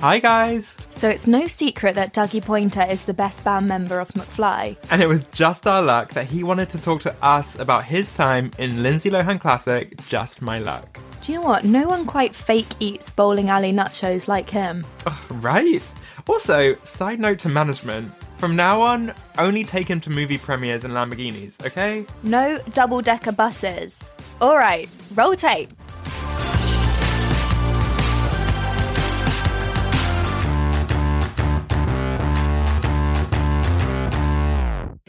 Hi, guys. So it's no secret that Dougie Poynter is the best band member of McFly. And it was just our luck that he wanted to talk to us about his time in Lindsay Lohan classic Just My Luck. Do you know what? No one quite fake eats bowling alley nachos like him. Right. Also, side note to management from now on, only take him to movie premieres and Lamborghinis, okay? No double decker buses. All right, roll tape.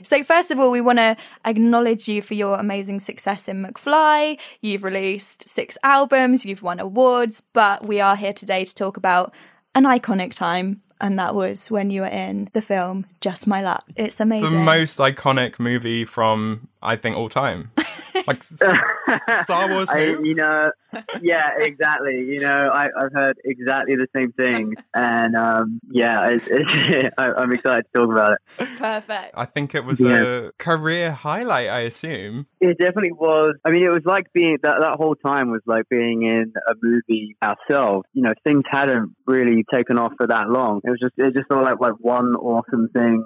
So, first of all, we want to acknowledge you for your amazing success in McFly. You've released six albums, you've won awards, but we are here today to talk about an iconic time. And that was when you were in the film Just My Luck. It's amazing. The most iconic movie from, I think, all time. Like Star Wars. I, you know, yeah, exactly. You know, I, have heard exactly the same thing, and um, yeah, it's, it's, I, am excited to talk about it. Perfect. I think it was yeah. a career highlight. I assume it definitely was. I mean, it was like being that that whole time was like being in a movie ourselves. You know, things hadn't really taken off for that long. It was just it just felt like like one awesome thing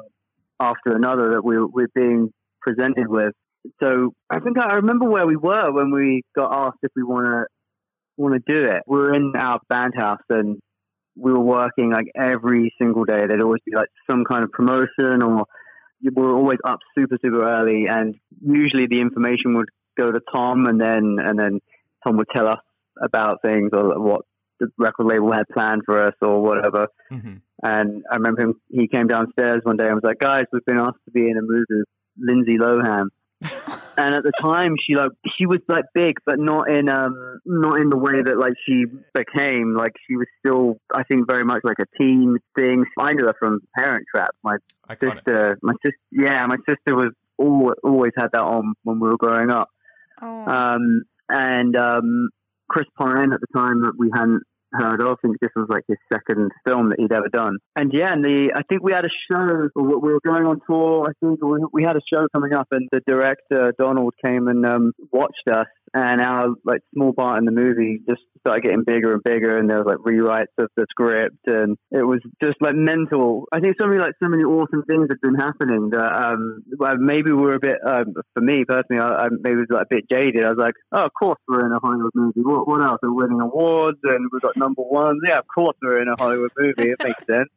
after another that we we're being presented with so I think I remember where we were when we got asked if we want to want to do it. We were in our band house and we were working like every single day. There'd always be like some kind of promotion or we were always up super super early and usually the information would go to Tom and then and then Tom would tell us about things or what the record label had planned for us or whatever. Mm-hmm. And I remember him, he came downstairs one day and was like, guys, we've been asked to be in a movie with Lindsay Lohan and at the time she like she was like big but not in um not in the way that like she became like she was still i think very much like a teen thing i knew her from parent trap my Iconic. sister my sister yeah my sister was always, always had that on when we were growing up oh. um and um chris pine at the time that we hadn't heard of. I think this was like his second film that he'd ever done. And yeah, and the I think we had a show. We were going on tour. I think we had a show coming up, and the director Donald came and um, watched us and our like small part in the movie just started getting bigger and bigger and there was like rewrites of the script and it was just like mental. I think so many like so many awesome things had been happening that um maybe we were a bit um, for me personally I, I maybe was like a bit jaded. I was like oh of course we're in a hollywood movie. What, what else? We're winning awards and we've got number one yeah of course we're in a hollywood movie. It makes sense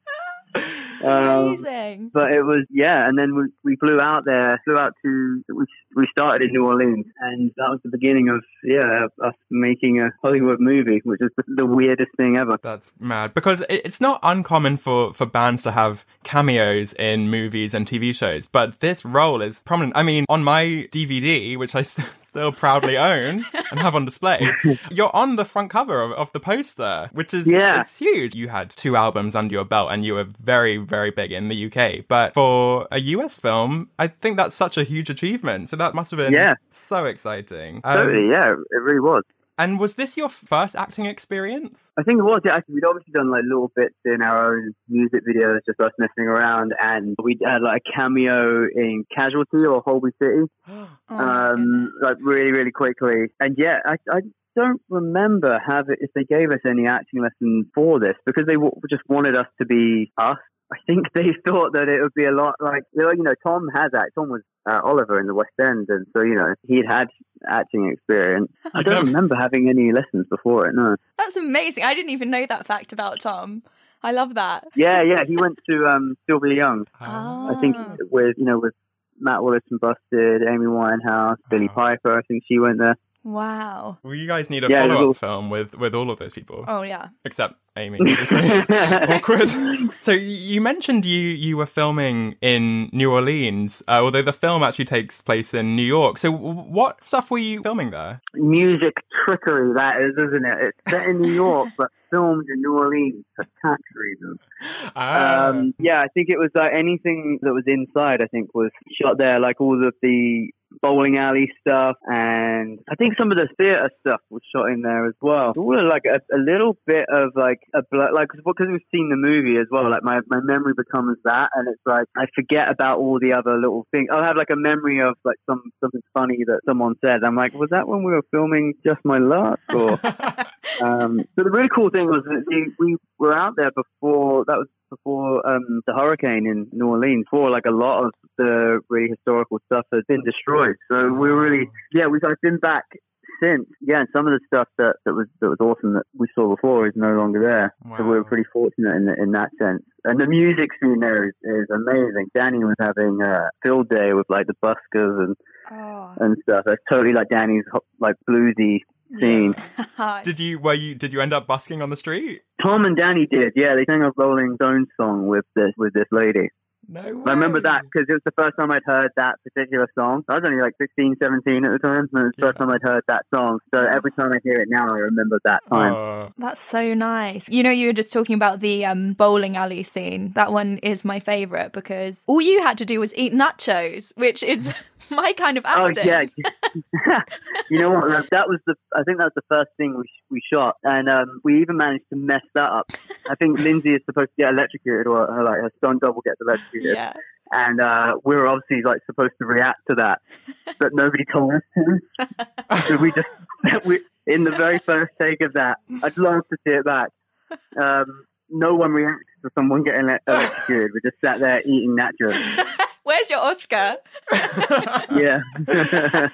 amazing. Um, but it was yeah, and then we, we flew out there, flew out to we we started in New Orleans, and that was the beginning of yeah us making a Hollywood movie, which is the, the weirdest thing ever. That's mad because it's not uncommon for for bands to have cameos in movies and TV shows, but this role is prominent. I mean, on my DVD, which I still proudly own and have on display, you're on the front cover of, of the poster, which is yeah. it's huge. You had two albums under your belt and you were very, very big in the UK. But for a US film, I think that's such a huge achievement. So that must have been yeah. so exciting. Um, totally, yeah, it really was. And was this your first acting experience? I think it was. Yeah, we'd obviously done like little bits in our own music videos, just us messing around, and we had like a cameo in Casualty or Holby City, oh, um, like really, really quickly. And yeah, I, I don't remember have it, if they gave us any acting lessons for this because they w- just wanted us to be us I think they thought that it would be a lot like you know Tom has that. Tom was uh, Oliver in the West End, and so you know he'd had acting experience. I don't remember having any lessons before it. No. That's amazing. I didn't even know that fact about Tom. I love that. Yeah, yeah. He went to um, Sylvia Young. Ah. I think with you know with Matt Willis and Busted, Amy Winehouse, Billy Ah. Piper. I think she went there. Wow. Well, you guys need a Yeah, follow-up little- film with with all of those people, Oh yeah. except Amy. Obviously. Awkward. So you mentioned you you were filming in New Orleans, uh, although the film actually takes place in New York. So w- what stuff were you filming there? Music trickery, that is, isn't it? It's set in New York, but filmed in New Orleans for tax reasons. Ah. Um, yeah, I think it was uh, anything that was inside. I think was shot there, like all of the bowling alley stuff, and I think some of the theater stuff was shot in there as well. All like a, a little bit of like a bl- like because we've seen the movie as well. Like my my memory becomes that, and it's like I forget about all the other little things. I'll have like a memory of like some something funny that someone said. I'm like, was that when we were filming Just My Luck or? Um, so the really cool thing was that we, we were out there before that was before um, the hurricane in New Orleans. Before like a lot of the really historical stuff had been destroyed. So we were really yeah we've I've been back since yeah and some of the stuff that, that was that was awesome that we saw before is no longer there. So we were pretty fortunate in in that sense. And the music scene there is, is amazing. Danny was having a field day with like the buskers and Oh. and stuff. That's totally like Danny's like bluesy scene. Did you were you did you end up busking on the street? Tom and Danny did, yeah. They sang a Rolling Stones song with this with this lady. No. I remember that because it was the first time I'd heard that particular song. I was only like 16, 17 at the time, and it was the first time I'd heard that song. So every time I hear it now, I remember that time. Oh. That's so nice. You know, you were just talking about the um, bowling alley scene. That one is my favorite because all you had to do was eat nachos, which is my kind of acting. Oh yeah, you know what? That- was the. I think that was the first thing we we shot, and um, we even managed to mess that up. I think Lindsay is supposed to get electrocuted, or her, like her stunt double gets electrocuted. Yeah. and uh, we were obviously like supposed to react to that, but nobody told us to. so we just we, in the very first take of that, I'd love to see it back. Um, no one reacted to someone getting electrocuted. We just sat there eating nachos. Where's your Oscar? Yeah,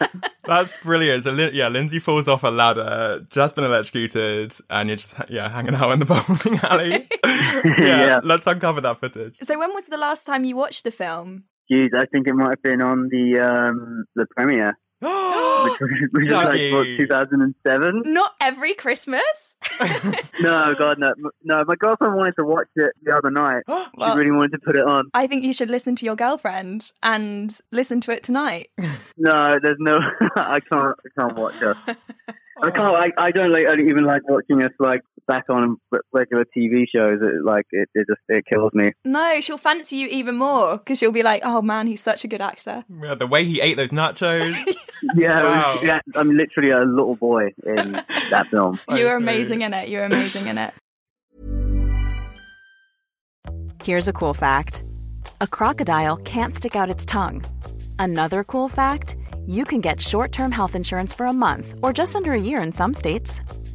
That's brilliant. So, yeah, Lindsay falls off a ladder, just been electrocuted, and you're just yeah hanging out in the bowling alley. yeah, Yeah. let's uncover that footage. So when was the last time you watched the film? Jeez, I think it might have been on the um, the premiere, which was, which was like what, 2007. Not every Christmas. No, God, no, no. My girlfriend wanted to watch it the other night. She really wanted to put it on. I think you should listen to your girlfriend and listen to it tonight. No, there's no. I can't. I can't watch her. I can't. I, I don't like. I don't even like watching us like back on regular TV shows. It, like it, it just it kills me. No, she'll fancy you even more because she'll be like, "Oh man, he's such a good actor." Yeah, the way he ate those nachos. Yeah, it was- yeah. I'm literally a little boy in that film. You were amazing in it. You were amazing in it. Here's a cool fact a crocodile can't stick out its tongue. Another cool fact you can get short term health insurance for a month or just under a year in some states.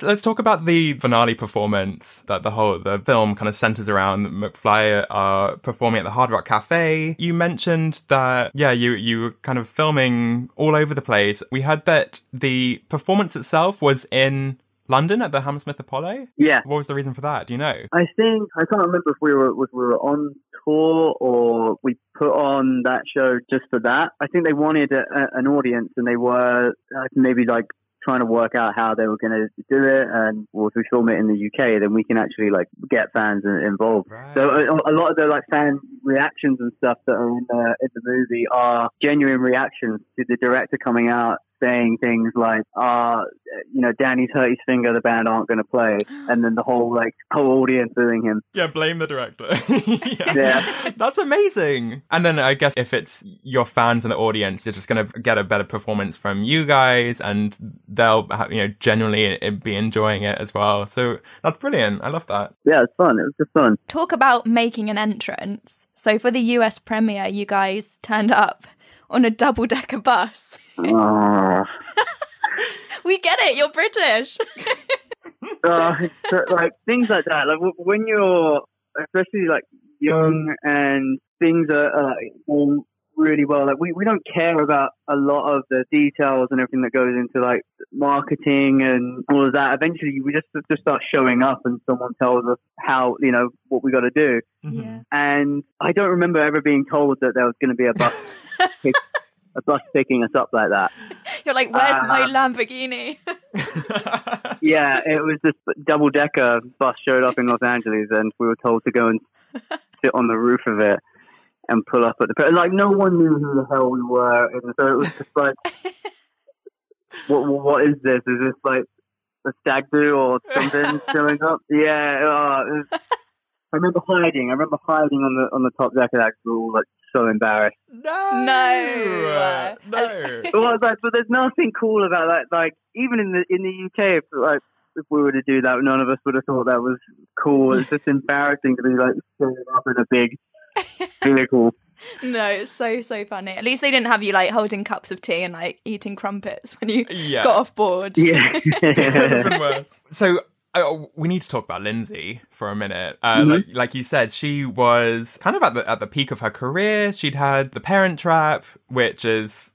Let's talk about the finale performance that the whole the film kind of centers around McFly uh, performing at the Hard Rock Cafe. You mentioned that yeah, you you were kind of filming all over the place. We heard that the performance itself was in London at the Hammersmith Apollo. Yeah. What was the reason for that? Do you know? I think I can't remember if we were if we were on tour or we put on that show just for that. I think they wanted a, a, an audience and they were uh, maybe like trying to work out how they were going to do it and well, if we film it in the UK then we can actually like get fans involved Right. so a, a lot of the like fan reactions and stuff that are in the, in the movie are genuine reactions to the director coming out saying things like uh you know Danny's hurt his finger the band aren't going to play and then the whole like whole audience booing him Yeah, blame the director. yeah. Yeah. That's amazing. And then I guess if it's your fans and the audience, you're just going to get a better performance from you guys and they'll, ha- you know, genuinely uh, be enjoying it as well. So that's brilliant. I love that. yeah it's fun it was just fun Talk about making an entrance. So for the US premiere, you guys turned up on a double decker bus. oh. we get it, you're British. uh, like things like that. Like when you're, especially like young and things are, are like, all really well. Like we, we don't care about a lot of the details and everything that goes into like marketing and all of that. Eventually, we just just start showing up, and someone tells us how you know what we got to do. yeah. And I don't remember ever being told that there was going to be a bus. pick, a bus picking us up like that. You're like, where's my Uh, Lamborghini? Yeah, it was this double decker bus showed up in Los Angeles, and we were told to go and sit on the roof of it and pull up at the like. No one knew who the hell we were, and so it was just like, what what is this? Is this like a stag do or something showing up? Yeah, uh, it was, I remember hiding. I remember hiding on the on the top deck of that. 'cause We were all like so embarrassed. No. No. Uh, no. But, like, but there's nothing cool about that. Like even in the in the UK, if like if we were to do that, none of us would have thought that was cool. It's just embarrassing to be like showing up in a big vehicle. no, it's so, so funny. At least they didn't have you like holding cups of tea and like eating crumpets when you Yeah. got off board. Yeah. Even worse. So uh, we need to talk about Lindsay for a minute. Uh, Mhm. Like, like you said, she was kind of at the at the peak of her career. She'd had The Parent Trap, which is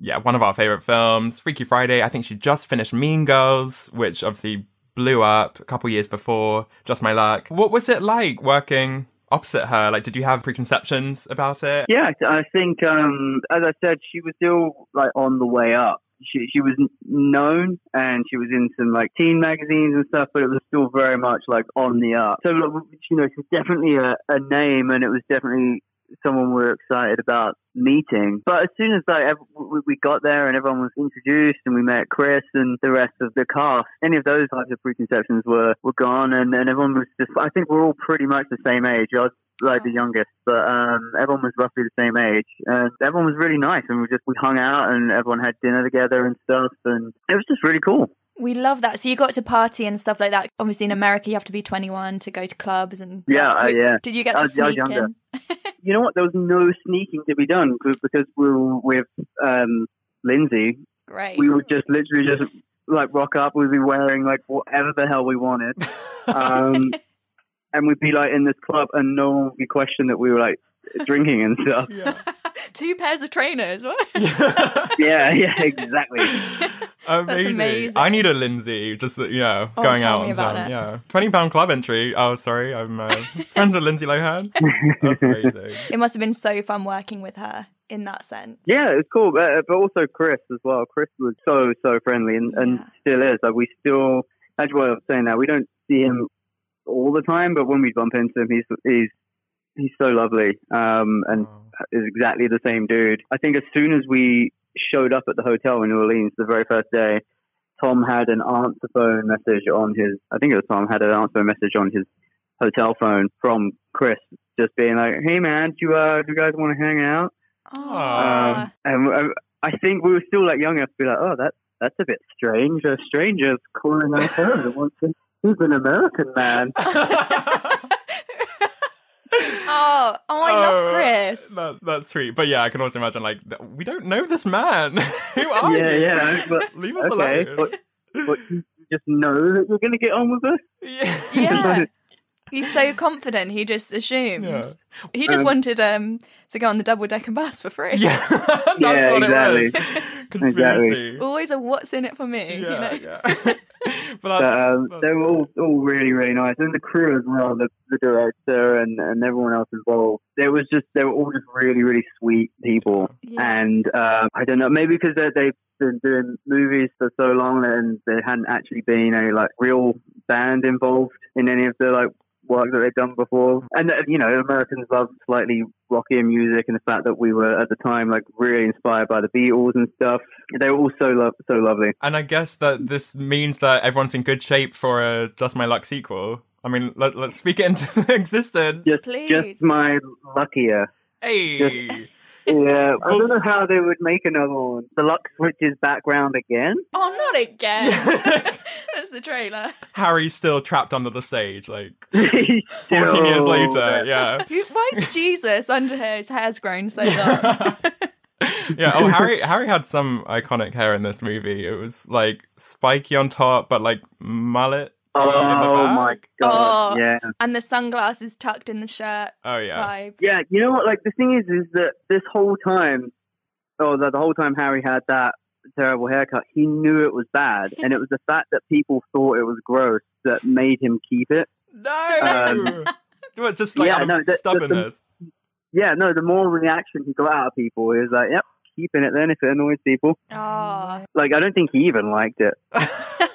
yeah one of our favorite films. Freaky Friday. I think she just finished Mean Girls, which obviously blew up a couple years before. Just My Luck. What was it like working? Opposite her, like, did you have preconceptions about it? Yeah, I think, um, as I said, she was still like on the way up. She she was known and she was in some like teen magazines and stuff, but it was still very much like on the up. So you know, she's definitely a, a name, and it was definitely someone we were excited about meeting. But as soon as like we we got there and everyone was introduced and we met Chris and the rest of the cast, any of those types of preconceptions were were gone, and, and everyone was just. I think we're all pretty much the same age. I was like the youngest, but um, everyone was roughly the same age, and everyone was really nice, and we just we hung out, and everyone had dinner together and stuff, and it was just really cool. We love that. So you got to party and stuff like that. Obviously, in America, you have to be 21 to go to clubs and Yeah, uh, yeah. Did you get I to I was sneak younger. in? You know what? There was no sneaking to be done because- because we were with um, Lindsay. Right. We would just literally just like rock up. We'd be wearing like whatever the hell we wanted, um, and we'd be like in this club, and no one would be questioned that we were like drinking and stuff. Yeah. Two pairs of trainers. What? Yeah, yeah, exactly. Amazing. amazing. I need a Lindsay, just you know, Oh, going tell out me on about time. it. Yeah, twenty pound club entry. Oh, sorry, I'm uh, friends with Lindsay Lohan. That's amazing. It must have been so fun working with her in that sense. Yeah, it's cool, but, but also Chris as well. Chris was so so friendly and, and Yeah. still is. Like we still, that's why I was saying that we don't see him all the time, but when we bump into him, he's he's he's so lovely um, and is exactly the same dude. I think as soon as we showed up at the hotel in New Orleans the very first day, Tom had an answer phone message on his. I think it was Tom had an answer phone message on his hotel phone from Chris, just being like, "Hey man, do you uh, do you guys want to hang out?" Aw. Um, and I think we were still like young enough to be like, "Oh, that that's a bit strange. A stranger's calling our phone. and wants to- He's an American man." oh, oh, I love Oh, Chris. That, that's sweet. But yeah, I can also imagine like we don't know this man. Who are yeah, you? yeah. But, Leave us okay, alone. but, but you just know that you're going to get on with us. yeah. Yeah. He's so confident. He just assumes. Yeah. He just Um, wanted um to go on the double decker bus for free. Yeah, that's Yeah, what exactly. it was. Conspiracy. Always a what's in it for me. you know? Yeah, yeah. but that's, But, um, that's- they were all, all really, really nice. And the crew as well, the, the director and, and everyone else involved. It was just, they were all just really, really sweet people. Yeah. And um, I don't know, maybe because they, they've been doing movies for so long and there hadn't actually been a like real band involved in any of the like work that they've done before. And, uh, you know, Americans love slightly rockier music and the fact that we were at the time like really inspired by the Beatles and stuff. They were all so, lo- so lovely. and I guess that this means that everyone's in good shape for a Just My Luck sequel. I mean, let, let's speak it into existence. Just, Please. just my luckier. Hey. Yeah, I don't know how they would make another one. The luck switches background again. Oh, not again. That's the trailer. Harry's still trapped under the stage, like 14 14 years later. Yeah. Why is Jesus under his hair's grown so long? yeah. Oh, Harry. Harry had some iconic hair in this movie. It was like spiky on top, but like mullet. In Oh my god! Oh. Yeah, and the sunglasses tucked in the shirt Oh yeah. vibe. yeah. You know what? Like the thing is, is that this whole time, oh, the, the whole time Harry had that terrible haircut, he knew it was bad, and it was the fact that people thought it was gross that made him keep it. No. Um, Well, just like yeah, out of no, the- the- stubbornness. Yeah, no. The more reaction he got out of people, he was like, "Yep, keeping it then if it annoys people." Oh Like I don't think he even liked it.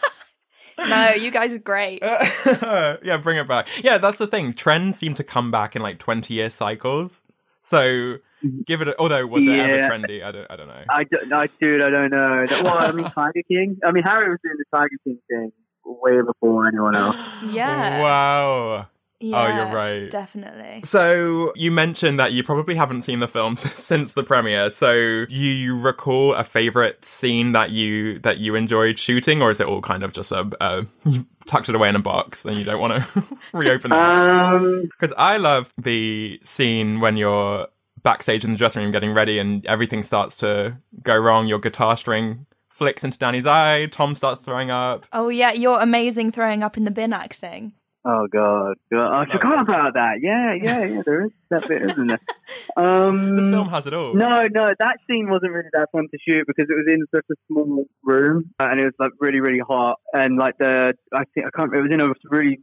no, you guys are great. yeah, bring it back. Yeah, that's the thing. Trends seem to come back in like twenty year cycles. So mm-hmm. give it. A, although was it ever trendy? I don't. I don't know. I, don't- I dude, I don't know. Well, I mean, Tiger King. I mean, Harry was doing the Tiger King thing way before anyone else. Yeah. Wow. Yeah, Oh, you're right. Definitely. So you mentioned that you probably haven't seen the film since the premiere. So you recall a favorite scene that you that you enjoyed shooting, or is it all kind of just a, a you tucked it away in a box and you don't want to reopen it? Um, Because I love the scene when you're backstage in the dressing room getting ready and everything starts to go wrong. Your guitar string flicks into Danny's eye. Tom starts throwing up. Oh yeah, you're amazing throwing up in the bin acting. Oh god, God, I forgot about that. Yeah, yeah, yeah. There is that bit, isn't there? Um, This film has it all. No, no, that scene wasn't really that fun to shoot because it was in such a small room uh, and it was like really, really hot. And like the, I think I can't. It was in a really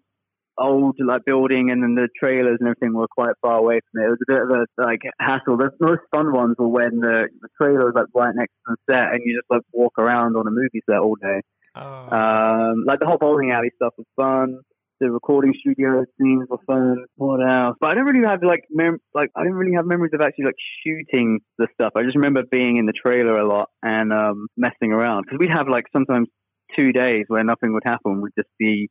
old like building, and then the trailers and everything were quite far away from it. It was a bit of a like hassle. The most fun ones were when the, the trailer was like right next to the set, and you just like walk around on a movie set all day. Oh. Um, like the whole bowling alley stuff was fun. The recording studio scenes were fun. What else? But I don't really have like mem- like I didn't really have memories of actually like shooting the stuff. I just remember being in the trailer a lot and um, messing around because we'd have like sometimes two days where nothing would happen. We'd just be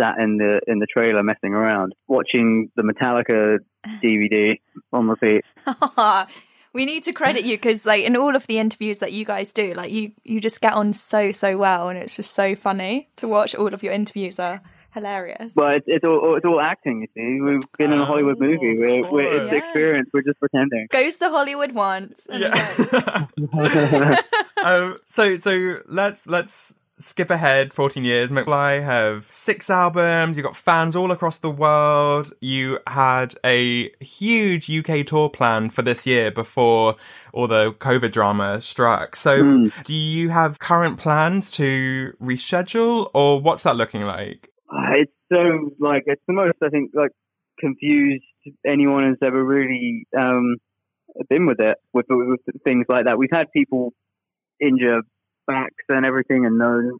sat in the in the trailer messing around, watching the Metallica DVD on repeat. we need to credit you because like in all of the interviews that you guys do like you you just get on so so well and it's just so funny to watch all of your interviews are hilarious But it's, it's all it's all acting. You see, we've been in a Hollywood Oh, movie. of We're, we're, it's course. experience. We're just pretending. goes to hollywood once and. Yeah. um, so so let's let's skip ahead 14 years mcfly have six albums you've got fans all across the world you had a huge uk tour plan for this year before all the covid drama struck so Hmm. do you have current plans to reschedule or what's that looking like It's so like it's the most I think like confused anyone has ever really um, been with it with, with things like that. We've had people injure backs and everything and know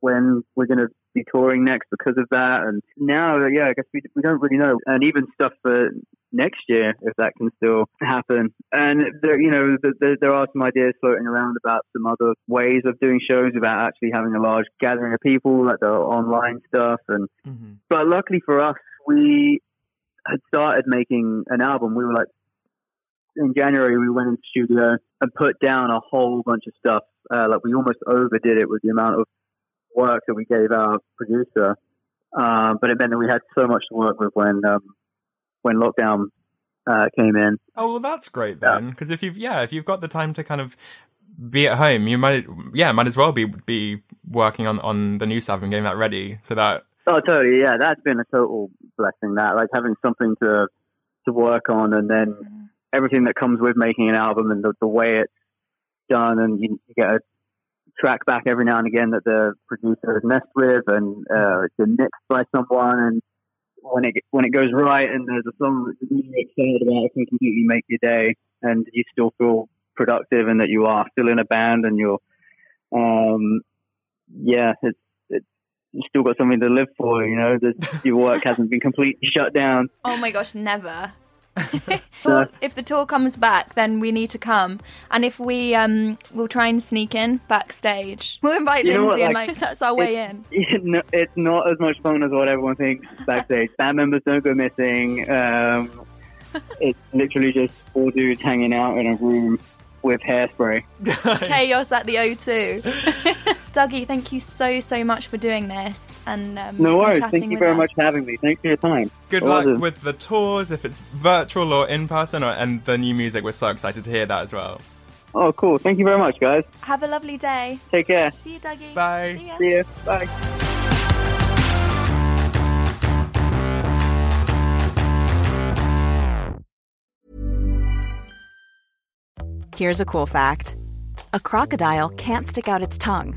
when we're going to be touring next because of that. And now, yeah, I guess we we don't really know. And even stuff for next year if that can still happen. And there, you know, th- th- there are some ideas floating around about some other ways of doing shows without actually having a large gathering of people, like the online stuff. And but luckily for us, we had started making an album. We were like, in January, we went into studio and put down a whole bunch of stuff. Uh, like we almost overdid it with the amount of work that we gave our producer. Um, but it meant that we had so much to work with when um, when lockdown uh, came in. Oh well, that's great then, because if you've yeah, if you've got the time to kind of be at home, you might yeah, might as well be be working on on the new stuff and getting that ready so that. Oh, totally. Yeah, that's been a total blessing. That like having something to to work on, and then everything that comes with making an album and the, the way it's done, and you, you get a track back every now and again that the producer has messed with, and uh, it's been mixed by someone, and when it when it goes right, and there's a song that you're really excited about, it can completely make your day, and you still feel productive, and that you are still in a band, and you're, um, yeah, it's it's you still got something to live for, you know. There's, your work hasn't been completely shut down. Oh my gosh, never. well, if the tour comes back, then we need to come, and if we um, we'll try and sneak in backstage. We'll invite You Lindsay, what, and like, like that's our way in. It's not, it's not as much fun as what everyone thinks backstage. Band members don't go missing. Um, it's literally just four dudes hanging out in a room with hairspray. Chaos at the O2. Dougie, thank you so so much for doing this, and um, No worries. chatting Thank you with very us. much for having me. Thanks for your time. Good luck Awesome. with the tours, if it's virtual or in person, or, and the new music. We're so excited to hear that as well. Oh, cool. Thank you very much, guys. Have a lovely day. Take care. See you, Dougie. Bye. See ya. See you. Bye. Here's a cool fact a crocodile can't stick out its tongue.